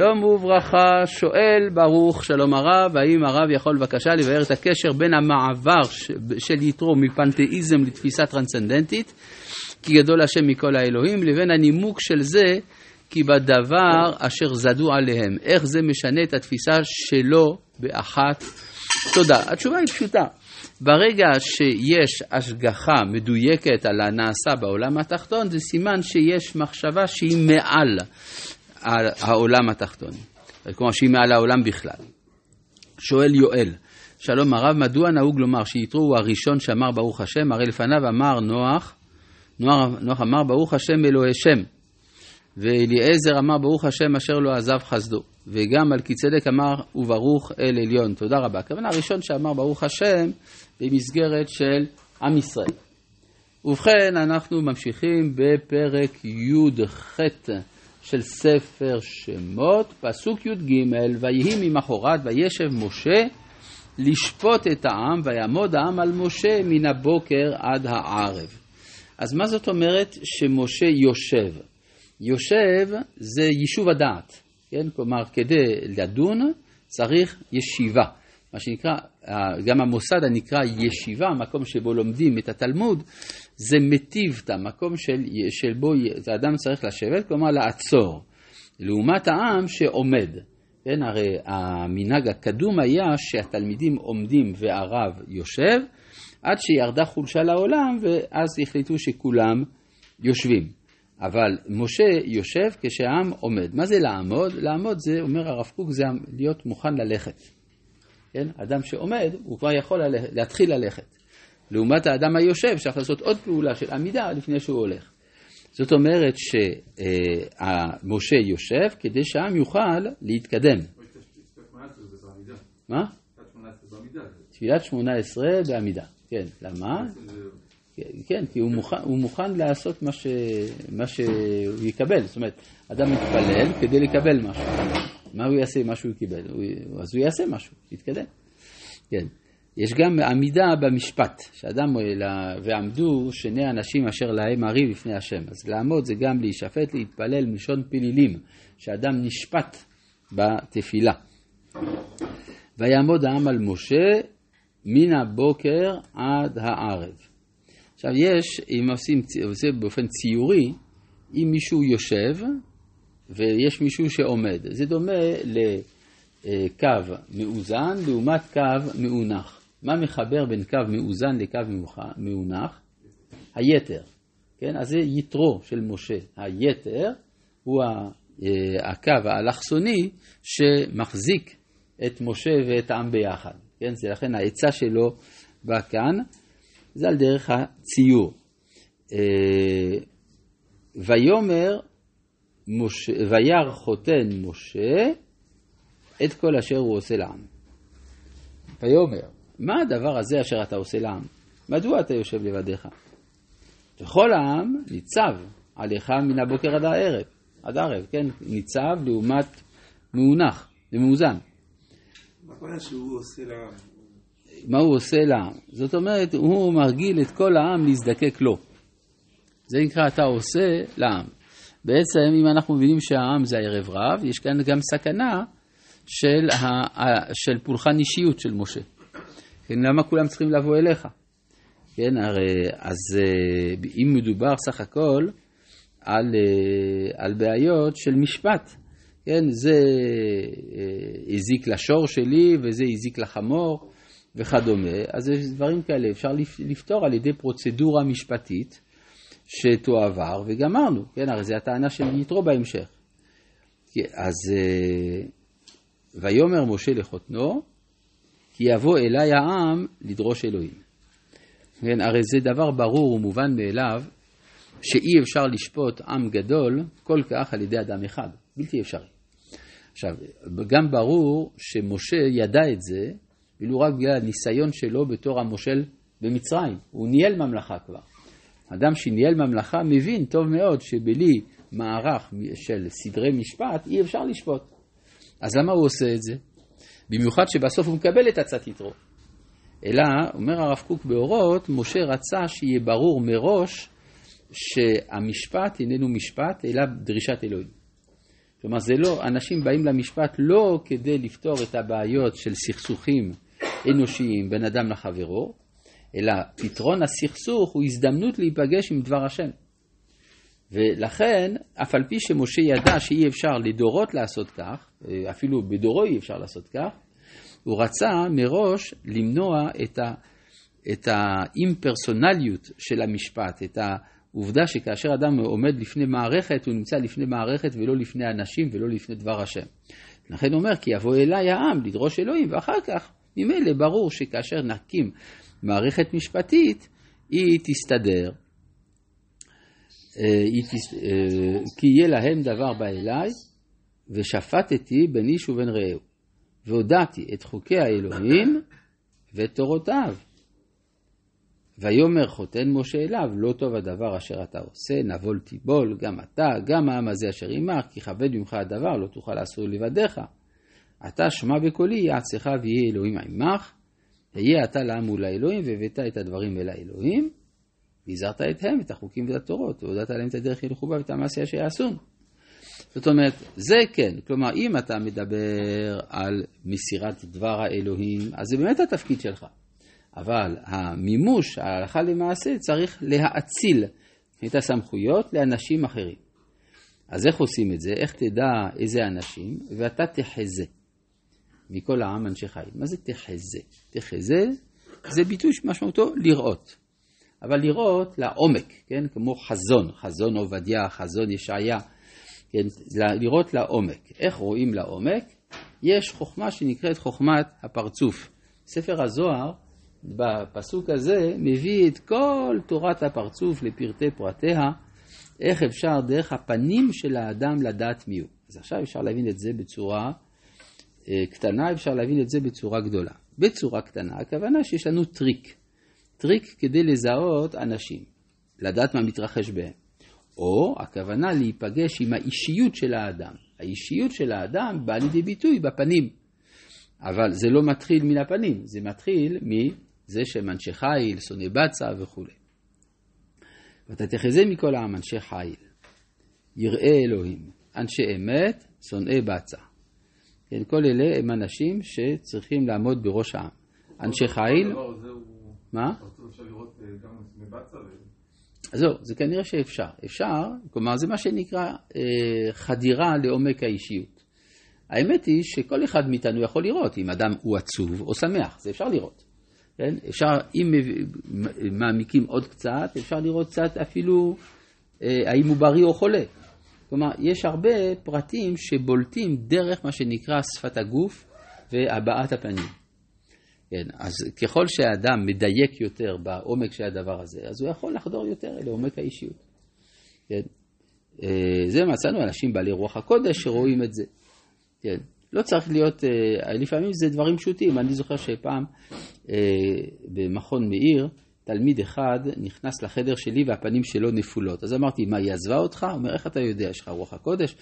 שלום וברכה, שואל ברוך שלום הרב, האם הרב יכול בבקשה לבאר את הקשר בין המעבר של יתרו מפנתאיזם לתפיסה טרנסצנדנטית, כי גדול השם מכל האלוהים, לבין הנימוק של זה, כי בדבר אשר זדו עליהם. איך זה משנה את התפיסה שלו באחת? תודה. התשובה היא פשוטה. ברגע שיש השגחה מדויקת על הנעשה בעולם התחתון, זה סימן שיש מחשבה שהיא מעל העולם התחתון. כלומר שהיא מעל העולם בכלל. שואל יואל, שלום הרב, מדוע נהוג לומר שיתרו הוא הראשון שאמר ברוך השם, הרי לפניו אמר נוח, נוח, נוח אמר ברוך השם אלוהי שם, ואליעזר אמר ברוך השם אשר לא עזב חסדו, וגם מלכי צדק אמר וברוך אל עליון. תודה רבה. הכוונה הראשון שאמר ברוך השם במסגרת של עם ישראל. ובכן, אנחנו ממשיכים בפרק י"ח של ספר שמות, פסוק י"ג, ויהי ממחרת וישב משה לשפוט את העם, ויעמוד העם על משה מן הבוקר עד הערב. אז מה זאת אומרת שמשה יושב? יושב זה יישוב הדעת, כן? כלומר, כדי לדון צריך ישיבה. מה שנקרא, גם המוסד הנקרא ישיבה, המקום שבו לומדים את התלמוד, זה מטיב את המקום של, של בו האדם צריך לשבת, כלומר לעצור. לעומת העם שעומד. כן, הרי המנהג הקדום היה שהתלמידים עומדים והרב יושב, עד שירדה חולשה לעולם, ואז החליטו שכולם יושבים. אבל משה יושב כשהעם עומד. מה זה לעמוד? לעמוד זה, אומר הרב קוק, זה להיות מוכן ללכת. כן? אדם שעומד, הוא כבר יכול להתחיל ללכת. לעומת האדם היושב, צריך לעשות עוד פעולה של עמידה לפני שהוא הולך. זאת אומרת שמשה יושב כדי שהעם יוכל להתקדם. מה? תפילת שמונה עשרה בעמידה, כן. למה? כן, כי הוא מוכן, לעשות מה שהוא יקבל. זאת אומרת, אדם מתפלל כדי לקבל משהו. מה הוא יעשה, מה שהוא קיבל? אז הוא יעשה משהו, יתקדם. כן. יש גם עמידה במשפט, שאדם ועמדו שני אנשים אשר להם הריב לפני השם. אז לעמוד זה גם להישפט, להתפלל מלשון פלילים, שאדם נשפט בתפילה. ויעמוד העם על משה מן הבוקר עד הערב. עכשיו יש, אם עושים, עושה באופן ציורי, אם מישהו יושב ויש מישהו שעומד, זה דומה לקו מאוזן לעומת קו מאונח. מה מחבר בין קו מאוזן לקו מאונח? היתר. כן? אז זה יתרו של משה. היתר הוא אה, הקו האלכסוני שמחזיק את משה ואת העם ביחד. כן? זה לכן העצה שלו בא כאן, זה על דרך הציור. אה, ויאמר, וירא חותן משה את כל אשר הוא עושה לעם. ויאמר, מה הדבר הזה אשר אתה עושה לעם? מדוע אתה יושב לבדיך? וכל העם ניצב עליך מן הבוקר עד הערב, עד הערב, כן? ניצב לעומת מאונח, למאוזן. מה שהוא עושה לעם? מה הוא עושה לעם? זאת אומרת, הוא מרגיל את כל העם להזדקק לו. זה נקרא אתה עושה לעם. בעצם, אם אנחנו מבינים שהעם זה הערב רב, יש כאן גם סכנה של, ה, של פולחן אישיות של משה. כן, למה כולם צריכים לבוא אליך? כן, הרי, אז אה, אם מדובר סך הכל על, אה, על בעיות של משפט, כן, זה אה, הזיק לשור שלי וזה הזיק לחמור וכדומה, אז יש דברים כאלה, אפשר לפתור על ידי פרוצדורה משפטית שתועבר וגמרנו, כן, הרי זו הטענה של יתרו בהמשך. אז ויאמר משה לחותנו, כי יבוא אליי העם לדרוש אלוהים. כן, הרי זה דבר ברור ומובן מאליו, שאי אפשר לשפוט עם גדול כל כך על ידי אדם אחד, בלתי אפשרי. עכשיו, גם ברור שמשה ידע את זה, ולו רק בגלל הניסיון שלו בתור המושל במצרים. הוא ניהל ממלכה כבר. אדם שניהל ממלכה מבין טוב מאוד שבלי מערך של סדרי משפט אי אפשר לשפוט. אז למה הוא עושה את זה? במיוחד שבסוף הוא מקבל את עצת יתרו. אלא, אומר הרב קוק באורות, משה רצה שיהיה ברור מראש שהמשפט איננו משפט, אלא דרישת אלוהים. כלומר, זה לא, אנשים באים למשפט לא כדי לפתור את הבעיות של סכסוכים אנושיים בין אדם לחברו, אלא פתרון הסכסוך הוא הזדמנות להיפגש עם דבר השם. ולכן, אף על פי שמשה ידע שאי אפשר לדורות לעשות כך, אפילו בדורו אי אפשר לעשות כך, הוא רצה מראש למנוע את, ה, את האימפרסונליות של המשפט, את העובדה שכאשר אדם עומד לפני מערכת, הוא נמצא לפני מערכת ולא לפני אנשים ולא לפני דבר השם. לכן הוא אומר, כי יבוא אליי העם לדרוש אלוהים, ואחר כך, ממילא ברור שכאשר נקים מערכת משפטית, היא תסתדר. אה, אה, כי יהיה להם דבר בא אליי, ושפטתי בין איש ובין רעהו, והודעתי את חוקי האלוהים ואת תורותיו. ויאמר חותן משה אליו, לא טוב הדבר אשר אתה עושה, נבול תיבול, גם אתה, גם העם הזה אשר עמך, כי כבד ממך הדבר, לא תוכל לעשות לבדיך. אתה שמע בקולי, יעצך ויהיה אלוהים עמך, היה אתה לעם מול האלוהים, והבאת את הדברים אל האלוהים, והזהרת אתהם, את החוקים ואת התורות, והודעת להם את הדרך ילכו בה ואת המעשה אשר. זאת אומרת, זה כן, כלומר, אם אתה מדבר על מסירת דבר האלוהים, אז זה באמת התפקיד שלך. אבל המימוש, ההלכה למעשה, צריך להאציל את הסמכויות לאנשים אחרים. אז איך עושים את זה? איך תדע איזה אנשים? ואתה תחזה מכל העם אנשי חיים. מה זה תחזה? תחזה זה ביטוי שמשמעותו לראות. אבל לראות לעומק, כן? כמו חזון, חזון עובדיה, חזון ישעיה, כן? לראות לעומק. איך רואים לעומק? יש חוכמה שנקראת חוכמת הפרצוף. ספר הזוהר, בפסוק הזה, מביא את כל תורת הפרצוף לפרטי פרטיה, איך אפשר דרך הפנים של האדם לדעת מי הוא. אז עכשיו אפשר להבין את זה בצורה קטנה, אפשר להבין את זה בצורה גדולה. בצורה קטנה, הכוונה שיש לנו טריק. טריק כדי לזהות אנשים, לדעת מה מתרחש בהם. או הכוונה להיפגש עם האישיות של האדם. האישיות של האדם באה לידי ביטוי בפנים. אבל זה לא מתחיל מן הפנים, זה מתחיל מזה שהם אנשי חיל, שונאי בצע וכו'. ואתה תחזה מכל העם אנשי חיל, יראי אלוהים, אנשי אמת, שונאי בצע. כן, כל אלה הם אנשים שצריכים לעמוד בראש העם. אנשי חיל... מה? לראות אה, זהו, זה כנראה שאפשר. אפשר, כלומר זה מה שנקרא אה, חדירה לעומק האישיות. האמת היא שכל אחד מאיתנו יכול לראות אם אדם הוא עצוב או שמח, זה אפשר לראות. כן? אפשר, אם מעמיקים עוד קצת, אפשר לראות קצת אפילו אה, האם הוא בריא או חולה. כלומר, יש הרבה פרטים שבולטים דרך מה שנקרא שפת הגוף והבעת הפנים. כן, אז ככל שהאדם מדייק יותר בעומק של הדבר הזה, אז הוא יכול לחדור יותר לעומק האישיות. כן? אה, זה מצאנו אנשים בעלי רוח הקודש שרואים את זה. כן? לא צריך להיות, אה, לפעמים זה דברים פשוטים. אני זוכר שפעם אה, במכון מאיר, תלמיד אחד נכנס לחדר שלי והפנים שלו נפולות. אז אמרתי, מה, היא עזבה אותך? הוא אומר, איך אתה יודע, יש לך רוח הקודש?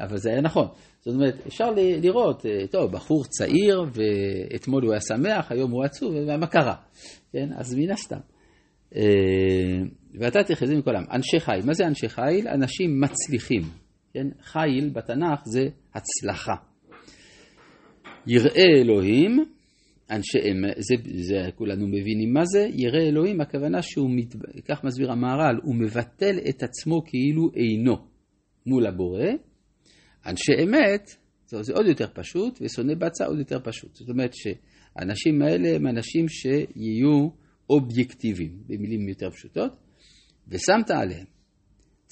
אבל זה היה נכון. זאת אומרת, אפשר לראות, אה, טוב, בחור צעיר, ואתמול הוא היה שמח, היום הוא עצוב, ומה קרה? כן, אז מן הסתם. אה, ואתה תחזה מכל העם. אנשי חיל, מה זה אנשי חיל? אנשים מצליחים. כן? חיל בתנ"ך זה הצלחה. יראה אלוהים, אנשי אמת, זה, זה כולנו מבינים מה זה, ירא אלוהים, הכוונה שהוא, מת, כך מסביר המהר"ל, הוא מבטל את עצמו כאילו אינו מול הבורא. אנשי אמת, זה, זה עוד יותר פשוט, ושונא בצע עוד יותר פשוט. זאת אומרת שהאנשים האלה הם אנשים שיהיו אובייקטיביים, במילים יותר פשוטות, ושמת עליהם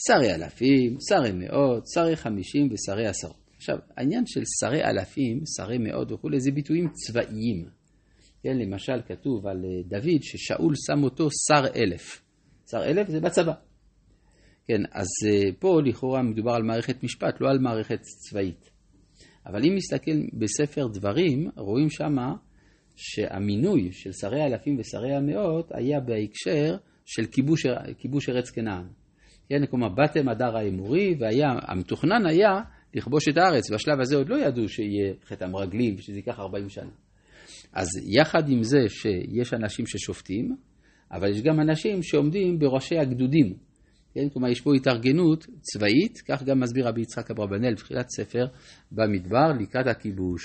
שרי אלפים, שרי מאות, שרי חמישים ושרי עשרות. עכשיו, העניין של שרי אלפים, שרי מאות וכולי, זה ביטויים צבאיים. כן, למשל כתוב על אה, דוד ששאול שם אותו שר אלף. שר אלף זה בצבא. כן, אז אה, פה לכאורה מדובר על מערכת משפט, לא על מערכת צבאית. אבל אם נסתכל בספר דברים, רואים שמה שהמינוי של שרי האלפים ושרי המאות היה בהקשר של כיבוש, כיבוש ארץ כנען. כן, כלומר, באתם הדר האמורי, והמתוכנן היה לכבוש את הארץ. בשלב הזה עוד לא ידעו שיהיה חטא המרגלים, שזה ייקח 40 שנה. אז יחד עם זה שיש אנשים ששופטים, אבל יש גם אנשים שעומדים בראשי הגדודים. כן? כלומר, יש פה התארגנות צבאית, כך גם מסביר רבי יצחק אברבנאל בתחילת ספר במדבר לקראת הכיבוש.